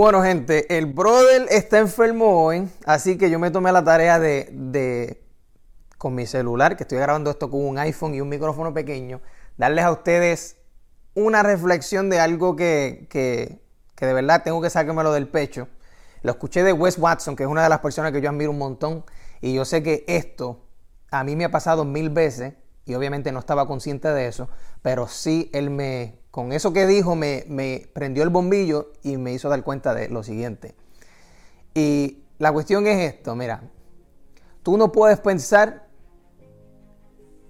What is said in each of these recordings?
Bueno, gente, el brother está enfermo hoy, así que yo me tomé la tarea de, con mi celular, que estoy grabando esto con un iPhone y un micrófono pequeño, darles a ustedes una reflexión de algo que, que, que de verdad tengo que sacármelo del pecho. Lo escuché de Wes Watson, que es una de las personas que yo admiro un montón, y yo sé que esto a mí me ha pasado mil veces, y obviamente no estaba consciente de eso, pero sí él me, con eso que dijo me, prendió el bombillo y me hizo dar cuenta de lo siguiente. Y la cuestión es esto, mira, tú no puedes pensar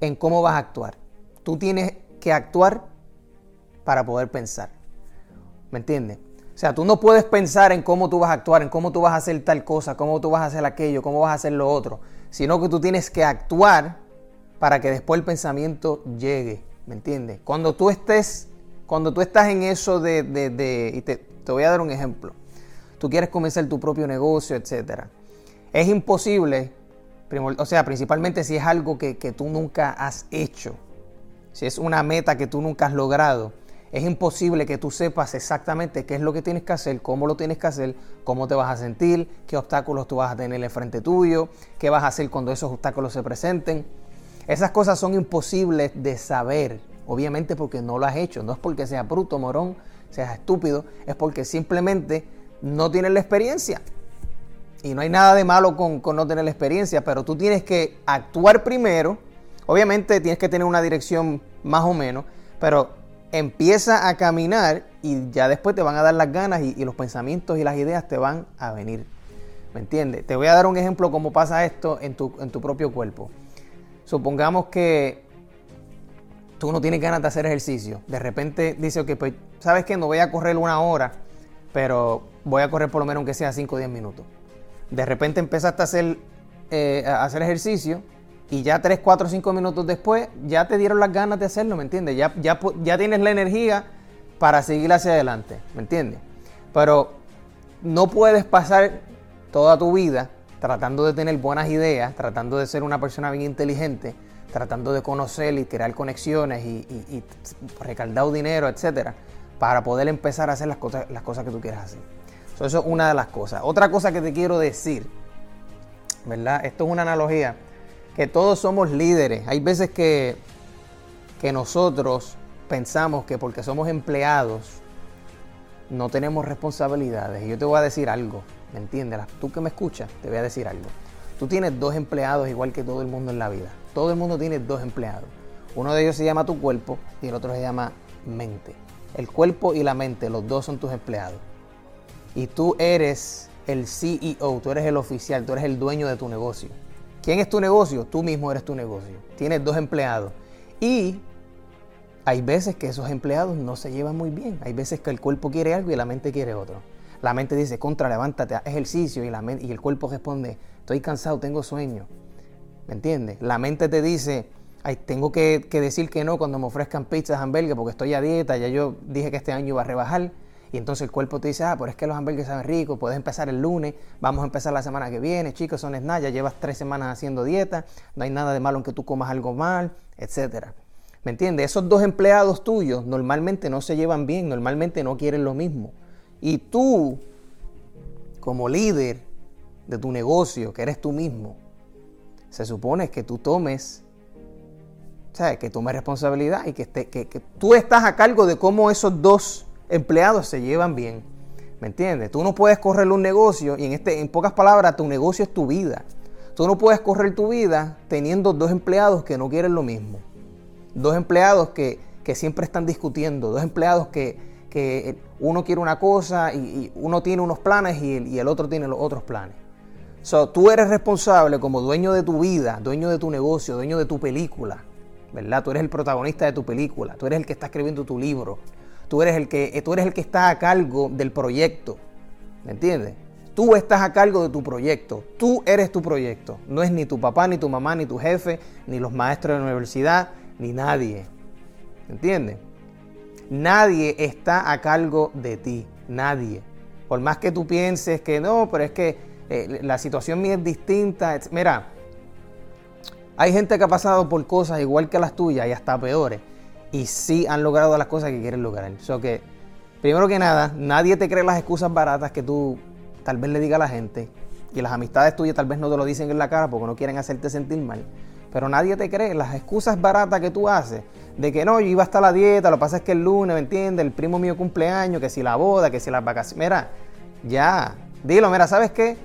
en cómo vas a actuar. Tú tienes que actuar para poder pensar. ¿Me entiendes? O sea, tú no puedes pensar en cómo tú vas a actuar, en cómo tú vas a hacer tal cosa, cómo tú vas a hacer aquello, cómo vas a hacer lo otro, sino que tú tienes que actuar para que después el pensamiento llegue. ¿Me entiendes? Cuando tú estés cuando tú estás en eso de, de, y te, te, voy a dar un ejemplo, tú quieres comenzar tu propio negocio, etc. Es imposible, o sea, principalmente si es algo que, que tú nunca has hecho, si es una meta que tú nunca has logrado, es imposible que tú sepas exactamente qué es lo que tienes que hacer, cómo lo tienes que hacer, cómo te vas a sentir, qué obstáculos tú vas a tener en frente tuyo, qué vas a hacer cuando esos obstáculos se presenten. Esas cosas son imposibles de saber Obviamente porque no lo has hecho. No es porque seas bruto, morón, seas estúpido. Es porque simplemente no tienes la experiencia. Y no hay nada de malo con, no tener la experiencia, pero tú tienes que actuar primero. Obviamente tienes que tener una dirección más o menos, pero empieza a caminar y ya después te van a dar las ganas y, y los pensamientos y las ideas te van a venir. ¿Me entiendes? Te voy a dar un ejemplo cómo pasa esto en tu, en tu propio cuerpo. Supongamos que tú no tienes ganas de hacer ejercicio. De repente dices, ok, pues, ¿sabes qué? No voy a correr una hora, pero voy a correr por lo menos aunque sea 5 o 10 minutos. De repente empezaste a hacer, eh, a hacer ejercicio y ya 3, 4, 5 minutos después ya te dieron las ganas de hacerlo, ¿me entiendes? Ya, ya, ya tienes la energía para seguir hacia adelante, ¿me entiendes? Pero no puedes pasar toda tu vida tratando de tener buenas ideas, tratando de ser una persona bien inteligente, tratando de conocer y crear conexiones y, recaldado dinero, etcétera, para poder empezar a hacer las cosas, las cosas que tú quieras hacer. eso es una de las cosas. Otra cosa que te quiero decir, ¿verdad? Esto es una analogía, que todos somos líderes. Hay veces que, que nosotros pensamos que porque somos empleados no tenemos responsabilidades. Y yo te voy a decir algo, ¿me entiendes? Tú que me escuchas, te voy a decir algo. Tú tienes dos empleados igual que todo el mundo en la vida. Todo el mundo tiene dos empleados. Uno de ellos se llama tu cuerpo y el otro se llama mente. El cuerpo y la mente, los dos son tus empleados. Y tú eres el CEO, tú eres el oficial, tú eres el dueño de tu negocio. ¿Quién es tu negocio? Tú mismo eres tu negocio. Tienes dos empleados. Y hay veces que esos empleados no se llevan muy bien. Hay veces que el cuerpo quiere algo y la mente quiere otro. La mente dice, contra, levántate, ejercicio. Y, la y el cuerpo responde, estoy cansado, tengo sueño. ¿Me entiendes? La mente te dice, Ay, tengo que, decir que no cuando me ofrezcan pizzas, hamburguesas, porque estoy a dieta, ya yo dije que este año iba a rebajar. Y entonces el cuerpo te dice, ah, pero es que los hamburguesas saben ricos, puedes empezar el lunes, vamos a empezar la semana que viene, chicos, son nada, ya llevas tres semanas haciendo dieta, no hay nada de malo en que tú comas algo mal, etc. ¿Me entiendes? Esos dos empleados tuyos normalmente no se llevan bien, normalmente no quieren lo mismo. Y tú, como líder de tu negocio, que eres tú mismo, se supone que tú tomes, ¿sabes? Que tomes responsabilidad y que, que, tú estás a cargo de cómo esos dos empleados se llevan bien. ¿Me entiendes? Tú no puedes correr un negocio y en, este, en pocas palabras, tu negocio es tu vida. Tú no puedes correr tu vida teniendo dos empleados que no quieren lo mismo. Dos empleados que, que siempre están discutiendo. Dos empleados que, que uno quiere una cosa y, uno tiene unos planes y el, otro tiene los otros planes. So, tú eres responsable como dueño de tu vida, dueño de tu negocio, dueño de tu película, ¿verdad? Tú eres el protagonista de tu película, tú eres el que está escribiendo tu libro, tú eres el que, tú eres el que está a cargo del proyecto, ¿me entiendes? Tú estás a cargo de tu proyecto, tú eres tu proyecto, no es ni tu papá, ni tu mamá, ni tu jefe, ni los maestros de la universidad, ni nadie, ¿me entiendes? Nadie está a cargo de ti, nadie. Por más que tú pienses que no, pero es que eh, la situación mía es distinta. Mira, hay gente que ha pasado por cosas igual que las tuyas y hasta peores. Y sí han logrado las cosas que quieren lograr. So que primero que nada, nadie te cree las excusas baratas que tú tal vez le diga a la gente. Y las amistades tuyas tal vez no te lo dicen en la cara porque no quieren hacerte sentir mal. Pero nadie te cree las excusas baratas que tú haces. De que no, yo iba hasta la dieta, lo que pasa es que el lunes, ¿me entiendes? El primo mío cumpleaños, que si la boda, que si las vacaciones. Mira, ya, dilo, mira, ¿sabes qué?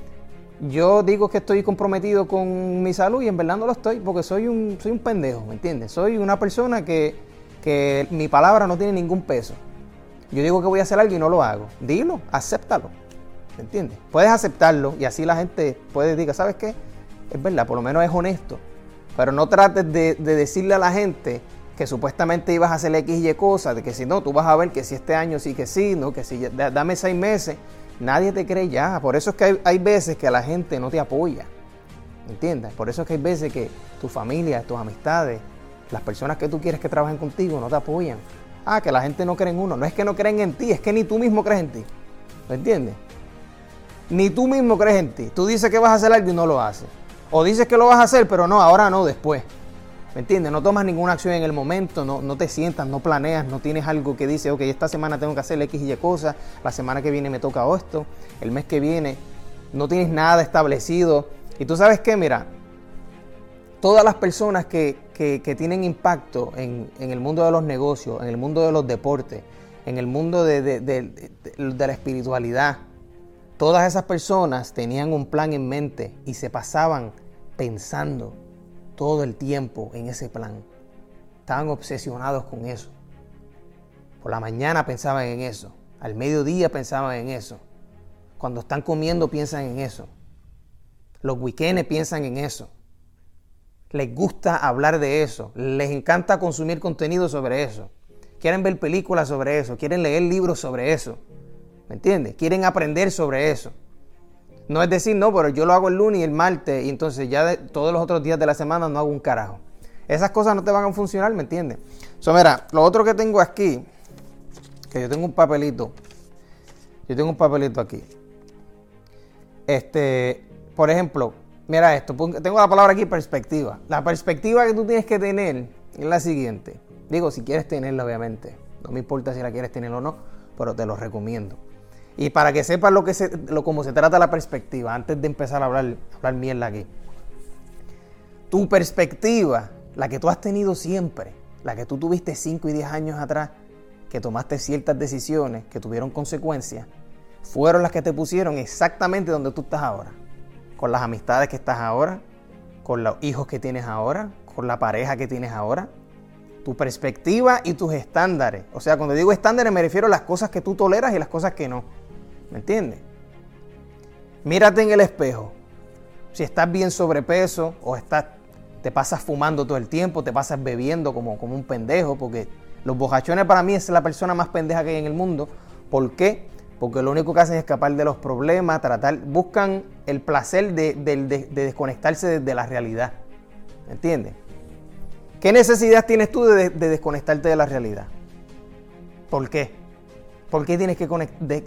Yo digo que estoy comprometido con mi salud y en verdad no lo estoy porque soy un, soy un pendejo, ¿me entiendes? Soy una persona que, que mi palabra no tiene ningún peso. Yo digo que voy a hacer algo y no lo hago. Dilo, acéptalo. ¿Me entiendes? Puedes aceptarlo y así la gente puede decir, ¿sabes qué? Es verdad, por lo menos es honesto. Pero no trates de, decirle a la gente que supuestamente ibas a hacer X y Y cosas, de que si no, tú vas a ver que si este año sí que sí, no, que si dame seis meses, nadie te cree ya. Por eso es que hay, veces que la gente no te apoya. ¿Me entiendes? Por eso es que hay veces que tu familia, tus amistades, las personas que tú quieres que trabajen contigo no te apoyan. Ah, que la gente no cree en uno. No es que no creen en ti, es que ni tú mismo crees en ti. ¿Me entiendes? Ni tú mismo crees en ti. Tú dices que vas a hacer algo y no lo haces. O dices que lo vas a hacer, pero no, ahora no, después. ¿Me entiendes? No tomas ninguna acción en el momento, no, no te sientas, no planeas, no tienes algo que dice, ok, esta semana tengo que hacer X y Y cosas, la semana que viene me toca esto, el mes que viene, no tienes nada establecido. Y tú sabes qué, mira, todas las personas que, tienen impacto en, el mundo de los negocios, en el mundo de los deportes, en el mundo de, de la espiritualidad, todas esas personas tenían un plan en mente y se pasaban pensando todo el tiempo en ese plan. Estaban obsesionados con eso. Por la mañana pensaban en eso. Al mediodía pensaban en eso. Cuando están comiendo piensan en eso. Los weekends piensan en eso. Les gusta hablar de eso. Les encanta consumir contenido sobre eso. Quieren ver películas sobre eso. Quieren leer libros sobre eso. ¿Me entiendes? Quieren aprender sobre eso. No es decir, no, pero yo lo hago el lunes y el martes y entonces ya todos los otros días de la semana no hago un carajo. Esas cosas no te van a funcionar, ¿me entiendes? So, mira, lo otro que tengo aquí, que yo tengo un papelito. Yo tengo un papelito aquí. Este, por ejemplo, mira esto, tengo la palabra aquí perspectiva. La perspectiva que tú tienes que tener es la siguiente. Digo, si quieres tenerla, obviamente. No me importa si la quieres tener o no, pero te lo recomiendo. Y para que sepas lo que se, lo, cómo se trata la perspectiva, antes de empezar a hablar, hablar mierda aquí. Tu perspectiva, la que tú has tenido siempre, la que tú tuviste 5 y 10 años atrás, que tomaste ciertas decisiones que tuvieron consecuencias, fueron las que te pusieron exactamente donde tú estás ahora. Con las amistades que estás ahora, con los hijos que tienes ahora, con la pareja que tienes ahora, tu perspectiva y tus estándares. O sea, cuando digo estándares me refiero a las cosas que tú toleras y las cosas que no. ¿Me entiendes? Mírate en el espejo. Si estás bien sobrepeso o estás, te pasas fumando todo el tiempo, te pasas bebiendo como, como un pendejo, porque los bojachones para mí es la persona más pendeja que hay en el mundo. ¿Por qué? Porque lo único que hacen es escapar de los problemas, tratar, buscan el placer de, desconectarse de, la realidad. ¿Me entiendes? ¿Qué necesidad tienes tú de desconectarte de la realidad? ¿Por qué? ¿Por qué tienes que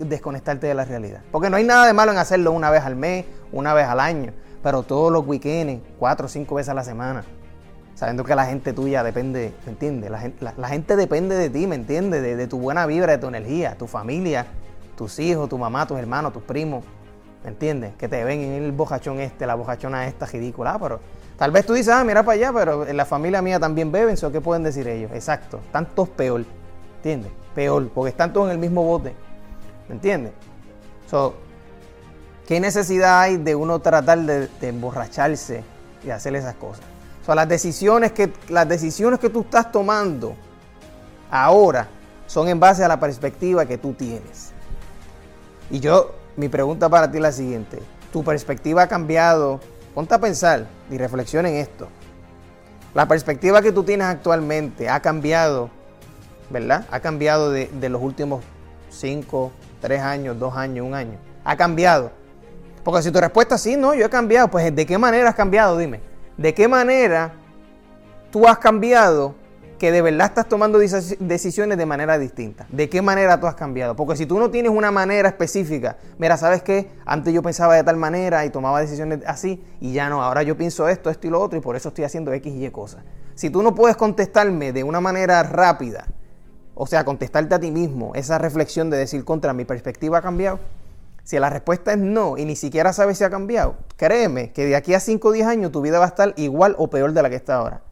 desconectarte de la realidad? Porque no hay nada de malo en hacerlo una vez al mes, una vez al año, pero todos los weekends, cuatro o cinco veces a la semana. Sabiendo que la gente tuya depende, ¿me entiendes? La gente, depende de ti, ¿me entiendes? De, tu buena vibra, de tu energía, tu familia, tus hijos, tu mamá, tus hermanos, tus primos, ¿me entiendes? Que te ven en el bojachón este, la bojachona esta ridícula, ah, pero tal vez tú dices, ah, mira para allá, pero en la familia mía también beben, ¿so qué pueden decir ellos? Exacto, tantos peor, ¿entiendes? Peor, porque están todos en el mismo bote. ¿Me entiendes? ¿Qué necesidad hay de uno tratar de, emborracharse y hacer esas cosas? So, las, decisiones que, las decisiones que tú estás tomando ahora son en base a la perspectiva que tú tienes. Y yo, mi pregunta para ti es la siguiente. ¿Tu perspectiva ha cambiado? Ponte a pensar y reflexiona en esto. La perspectiva que tú tienes actualmente ha cambiado ¿verdad? Ha cambiado de, los últimos 5, 3 años, 2 años, un año. Ha cambiado. Porque si tu respuesta es sí, no, yo he cambiado, pues ¿de qué manera has cambiado? Dime. ¿De qué manera tú has cambiado que de verdad estás tomando decisiones de manera distinta? ¿De qué manera tú has cambiado? Porque si tú no tienes una manera específica, mira, ¿sabes qué? Antes yo pensaba de tal manera y tomaba decisiones así y ya no, ahora yo pienso esto, esto y lo otro y por eso estoy haciendo X y Y cosas. Si tú no puedes contestarme de una manera rápida, o sea, contestarte a ti mismo esa reflexión de decir contra mi perspectiva ha cambiado. Si la respuesta es no y ni siquiera sabes si ha cambiado, créeme que de aquí a 5 o 10 años tu vida va a estar igual o peor de la que está ahora.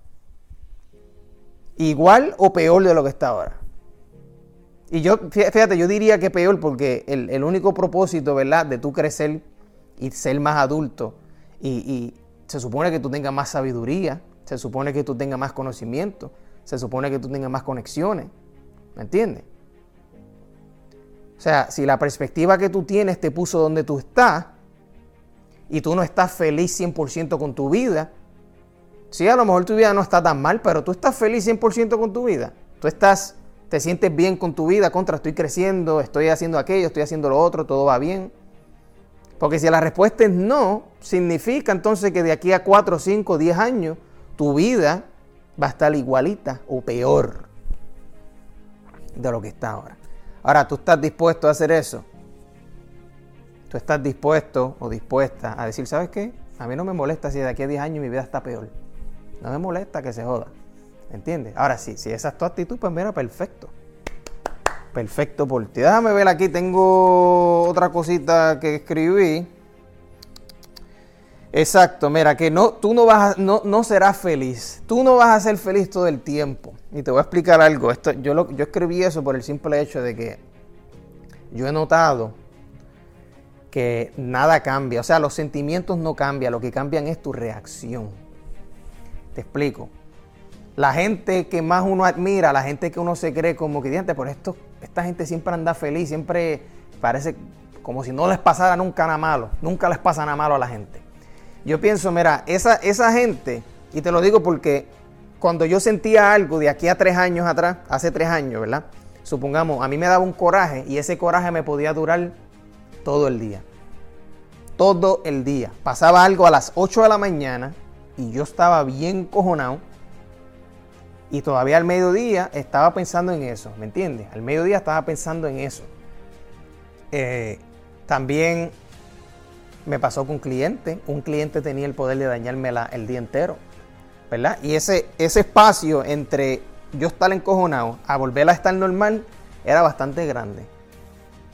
Igual o peor de lo que está ahora. Y yo, fíjate, yo diría que peor porque el, único propósito, ¿verdad?, de tú crecer y ser más adulto y, se supone que tú tengas más sabiduría, se supone que tú tengas más conocimiento, se supone que tú tengas más conexiones. ¿Me entiendes? O sea, si la perspectiva que tú tienes te puso donde tú estás y tú no estás feliz 100% con tu vida, sí, a lo mejor tu vida no está tan mal, pero tú estás feliz 100% con tu vida. Tú estás, te sientes bien con tu vida, contra, estoy creciendo, estoy haciendo aquello, estoy haciendo lo otro, todo va bien. Porque si la respuesta es no, significa entonces que de aquí a 4, 5, 10 años, tu vida va a estar igualita o peor de lo que está ahora. Ahora, ¿tú estás dispuesto a hacer eso? ¿Tú estás dispuesto o dispuesta a decir, ¿sabes qué? A mí no me molesta si de aquí a 10 años mi vida está peor. No me molesta que se joda. ¿Entiendes? Ahora sí, si esa es tu actitud, pues mira, perfecto. Perfecto por ti. Déjame ver aquí, tengo otra cosita que escribí. Exacto, mira, que no, tú no, vas no, no serás feliz. Tú no vas a ser feliz todo el tiempo. Y te voy a explicar algo. Esto, yo, lo, yo escribí eso por el simple hecho de que yo he notado que nada cambia. O sea, los sentimientos no cambian. Lo que cambian es tu reacción. Te explico. La gente que más uno admira, la gente que uno se cree como que, diante, por esto, esta gente siempre anda feliz, siempre parece como si no les pasara nunca nada malo. Nunca les pasa nada malo a la gente. Yo pienso, mira, esa, esa gente, y te lo digo porque cuando yo sentía algo de aquí a tres años atrás, hace tres años, ¿verdad? Supongamos, a mí me daba un coraje y ese coraje me podía durar todo el día. Todo el día. Pasaba algo a las 8 de la mañana y yo estaba bien cojonado. Y todavía al mediodía estaba pensando en eso, ¿me entiendes? Al mediodía estaba pensando en eso. Eh, también me pasó con un cliente. Un cliente tenía el poder de dañarme el día entero. ¿Verdad? Y ese, ese espacio entre yo estar encojonado a volver a estar normal era bastante grande.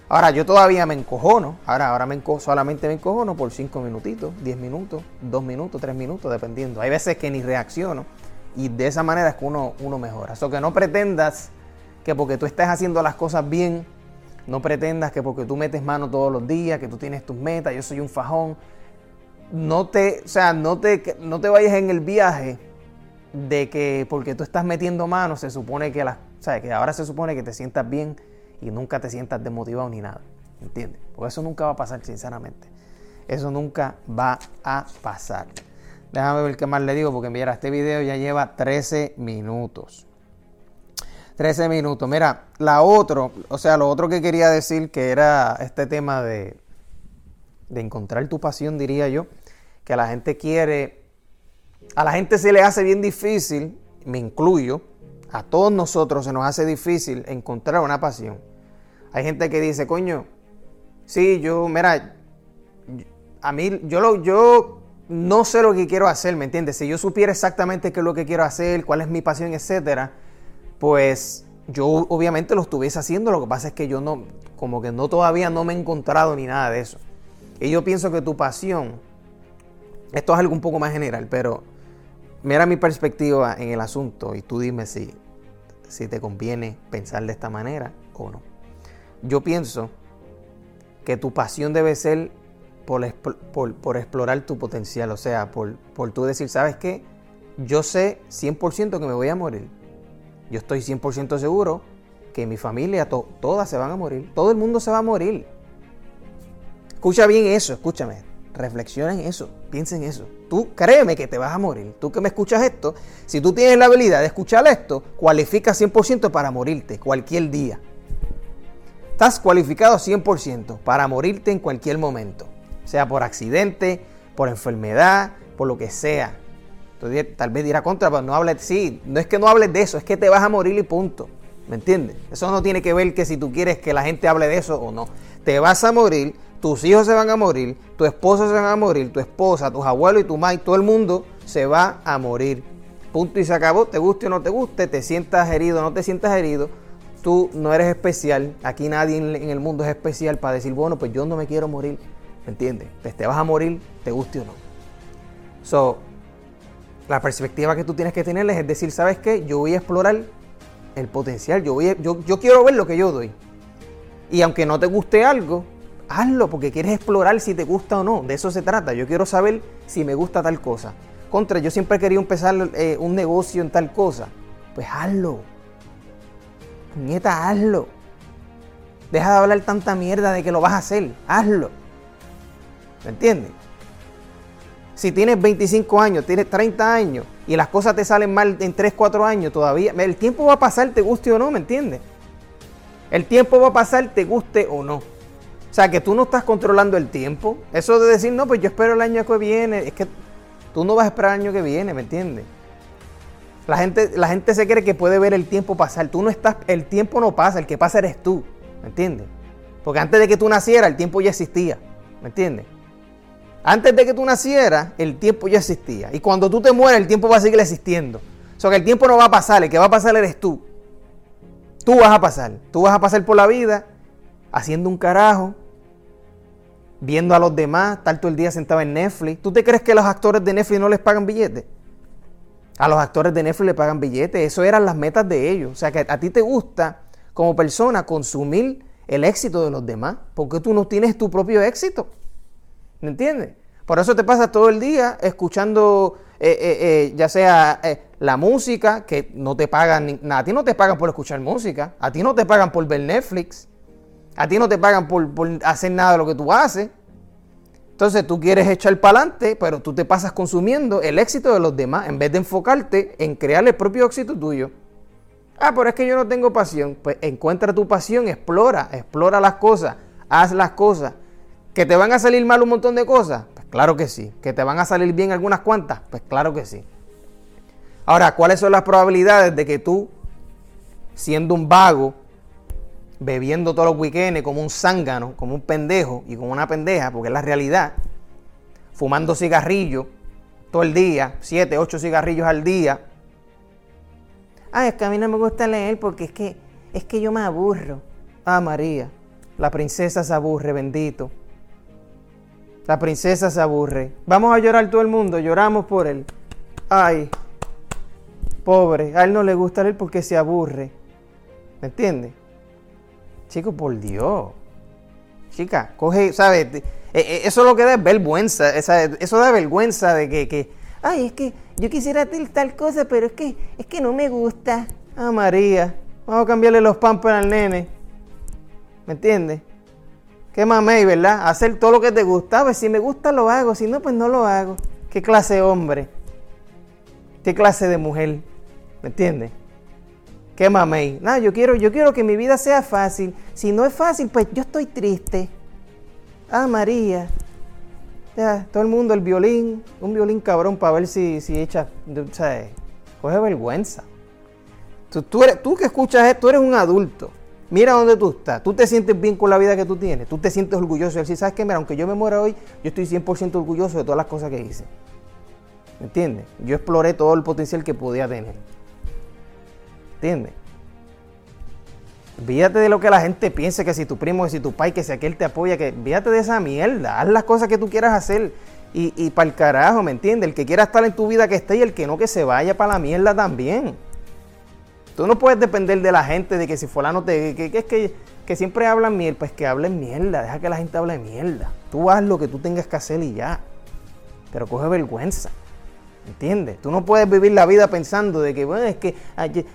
Ahora yo todavía me encojono. Ahora, ahora me solamente me encojono por 5 minutitos, 10 minutos, 2 minutos, 3 minutos, dependiendo. Hay veces que ni reacciono. Y de esa manera es que uno, uno mejora. Eso que no pretendas que porque tú estés haciendo las cosas bien, no pretendas que porque tú metes mano todos los días, que tú tienes tus metas, yo soy un fajón. No te, o sea, no te, no te vayas en el viaje de que porque tú estás metiendo mano se supone que, la, que ahora se supone que te sientas bien y nunca te sientas desmotivado ni nada. ¿Entiendes? Porque eso nunca va a pasar, sinceramente. Eso nunca va a pasar. Déjame ver qué más le digo, porque mira, este video ya lleva 13 minutos. 13 minutos. Mira, la otro, o sea, lo otro que quería decir que era este tema de, de encontrar tu pasión, diría yo, que la gente quiere, a la gente se le hace bien difícil, me incluyo, a todos nosotros se nos hace difícil encontrar una pasión. Hay gente que dice, coño, sí, yo, mira, a mí, yo, lo, yo no sé lo que quiero hacer, ¿me entiendes? Si yo supiera exactamente qué es lo que quiero hacer, cuál es mi pasión, etcétera, pues yo obviamente lo estuviese haciendo, lo que pasa es que yo no, como que no todavía no me he encontrado ni nada de eso. Y yo pienso que tu pasión, esto es algo un poco más general, pero mira mi perspectiva en el asunto y tú dime si, si te conviene pensar de esta manera o no. Yo pienso que tu pasión debe ser por, por, explorar tu potencial, o sea, por, por tú decir, ¿sabes qué? Yo sé 100% que me voy a morir yo estoy 100% seguro que mi familia, todas se van a morir. Todo el mundo se va a morir. Escucha bien eso, escúchame. Reflexiona en eso, piensa en eso. Tú créeme que te vas a morir. Tú que me escuchas esto, si tú tienes la habilidad de escuchar esto, cualifica 100% para morirte cualquier día. Estás cualificado 100% para morirte en cualquier momento. Sea por accidente, por enfermedad, por lo que sea tal vez dirá contra, pero no hables, sí, no es que no hables de eso, es que te vas a morir y punto. ¿Me entiendes? Eso no tiene que ver que si tú quieres que la gente hable de eso o no. Te vas a morir, tus hijos se van a morir, tu esposa se van a morir, tu esposa, tus abuelos y tu madre, todo el mundo se va a morir. Punto y se acabó, te guste o no te guste, te sientas herido o no te sientas herido, tú no eres especial. Aquí nadie en el mundo es especial para decir, bueno, pues yo no me quiero morir. ¿Me entiendes? Pues te vas a morir, te guste o no. So, la perspectiva que tú tienes que tener es decir, ¿sabes qué? Yo voy a explorar el potencial. Yo, voy yo, yo quiero ver lo que yo doy. Y aunque no te guste algo, hazlo porque quieres explorar si te gusta o no. De eso se trata. Yo quiero saber si me gusta tal cosa. Contra, yo siempre querido empezar eh, un negocio en tal cosa. Pues hazlo. Nieta, hazlo. Deja de hablar tanta mierda de que lo vas a hacer. Hazlo. ¿Me entiendes? Si tienes 25 años, tienes 30 años y las cosas te salen mal en 3, 4 años todavía, el tiempo va a pasar, te guste o no, ¿me entiendes? El tiempo va a pasar, te guste o no. O sea, que tú no estás controlando el tiempo. Eso de decir, no, pues yo espero el año que viene, es que tú no vas a esperar el año que viene, ¿me entiendes? La gente, la gente se cree que puede ver el tiempo pasar. Tú no estás, el tiempo no pasa, el que pasa eres tú, ¿me entiendes? Porque antes de que tú nacieras, el tiempo ya existía, ¿me entiendes? Antes de que tú nacieras, el tiempo ya existía. Y cuando tú te mueres, el tiempo va a seguir existiendo. O sea que el tiempo no va a pasar, el que va a pasar eres tú. Tú vas a pasar. Tú vas a pasar por la vida haciendo un carajo, viendo a los demás, estar todo el día sentado en Netflix. ¿Tú te crees que los actores de Netflix no les pagan billetes? A los actores de Netflix le pagan billetes. Eso eran las metas de ellos. O sea que a ti te gusta como persona consumir el éxito de los demás. Porque tú no tienes tu propio éxito. ¿Me entiendes? Por eso te pasas todo el día escuchando, eh, eh, eh, ya sea la música, que no te pagan, nada, a ti no te pagan por escuchar música, a ti no te pagan por ver Netflix, a ti no te pagan por, hacer nada de lo que tú haces. Entonces tú quieres echar para adelante, pero tú te pasas consumiendo el éxito de los demás en vez de enfocarte en crear el propio éxito tuyo. Ah, pero es que yo no tengo pasión. Pues encuentra tu pasión, explora, explora las cosas, haz las cosas. ¿Que te van a salir mal un montón de cosas? Pues claro que sí. ¿Que te van a salir bien algunas cuantas? Pues claro que sí. Ahora, ¿cuáles son las probabilidades de que tú, siendo un vago, bebiendo todos los weekends como un zángano, como un pendejo y como una pendeja, porque es la realidad, fumando cigarrillos todo el día, siete, ocho cigarrillos al día. Ay, es que a mí no me gusta leer porque es que, es que yo me aburro. Ah, María, la princesa se aburre, bendito. La princesa se aburre. Vamos a llorar todo el mundo, lloramos por él. Ay, pobre, a él no le gusta leer porque se aburre. ¿Me entiendes? Chico, por Dios. Chica, coge, ¿sabes? E, e, eso lo que da es vergüenza. Eso da vergüenza de que, ay, es que yo quisiera tal cosa, pero es que, es que no me gusta. Ah, María, vamos a cambiarle los pampers al nene. ¿Me entiendes? Qué mamey, ¿verdad? Hacer todo lo que te gusta. Pues si me gusta lo hago, si no, pues no lo hago. ¿Qué clase de hombre? ¿Qué clase de mujer? ¿Me entiendes? Qué mamey. No, yo quiero, yo quiero que mi vida sea fácil. Si no es fácil, pues yo estoy triste. Ah, María. Ya, todo el mundo el violín, un violín cabrón para ver si, si echa, o sea, coge vergüenza. Tú, tú, eres, tú que escuchas esto, tú eres un adulto. Mira dónde tú estás. Tú te sientes bien con la vida que tú tienes. Tú te sientes orgulloso. Y decir, ¿sabes qué? Mira, aunque yo me muera hoy, yo estoy 100% orgulloso de todas las cosas que hice. ¿Me entiendes? Yo exploré todo el potencial que podía tener. ¿Entiendes? Olvídate de lo que la gente piense, que si tu primo, que si tu pai, que si aquel te apoya, que olvídate de esa mierda. Haz las cosas que tú quieras hacer. Y, y para el carajo, ¿me entiendes? El que quiera estar en tu vida que esté y el que no que se vaya para la mierda también. Tú no puedes depender de la gente, de que si fulano te... Que, es que, que siempre hablan mierda, pues que hablen mierda, deja que la gente hable mierda. Tú haz lo que tú tengas que hacer y ya. Pero coge vergüenza. ¿Entiendes? Tú no puedes vivir la vida pensando de que, bueno, es que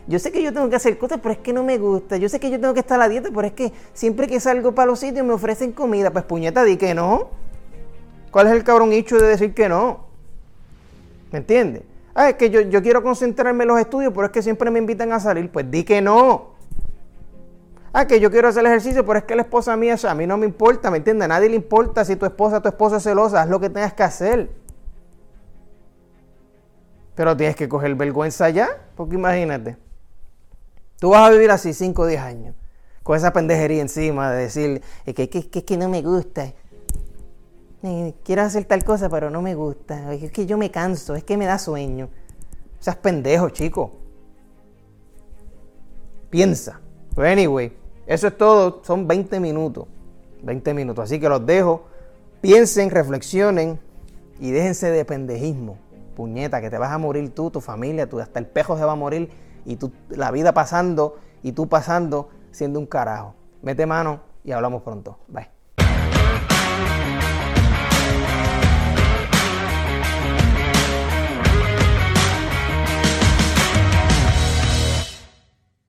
yo, sé que yo tengo que hacer cosas, pero es que no me gusta. Yo sé que yo tengo que estar a la dieta, pero es que siempre que salgo para los sitios me ofrecen comida. Pues puñeta, di que no. ¿Cuál es el cabrón hecho de decir que no? ¿Me entiendes? Ah, es que yo, quiero concentrarme en los estudios, pero es que siempre me invitan a salir. Pues di que no. Ah, que yo quiero hacer ejercicio, pero es que la esposa mía, a mí no me importa, ¿me entiendes? A nadie le importa si tu esposa, tu esposa es celosa, haz lo que tengas que hacer. Pero tienes que coger vergüenza ya, porque imagínate. Tú vas a vivir así 5 o 10 años, con esa pendejería encima de decir que, que, que, que no me gusta, eh, quiero hacer tal cosa, pero no me gusta. Es que yo me canso, es que me da sueño. Seas pendejo, chico. Piensa. Pues anyway, eso es todo. Son 20 minutos. 20 minutos. Así que los dejo. Piensen, reflexionen y déjense de pendejismo. Puñeta, que te vas a morir tú, tu familia, tú, hasta el pejo se va a morir y tú, la vida pasando y tú pasando siendo un carajo. Mete mano y hablamos pronto. Bye.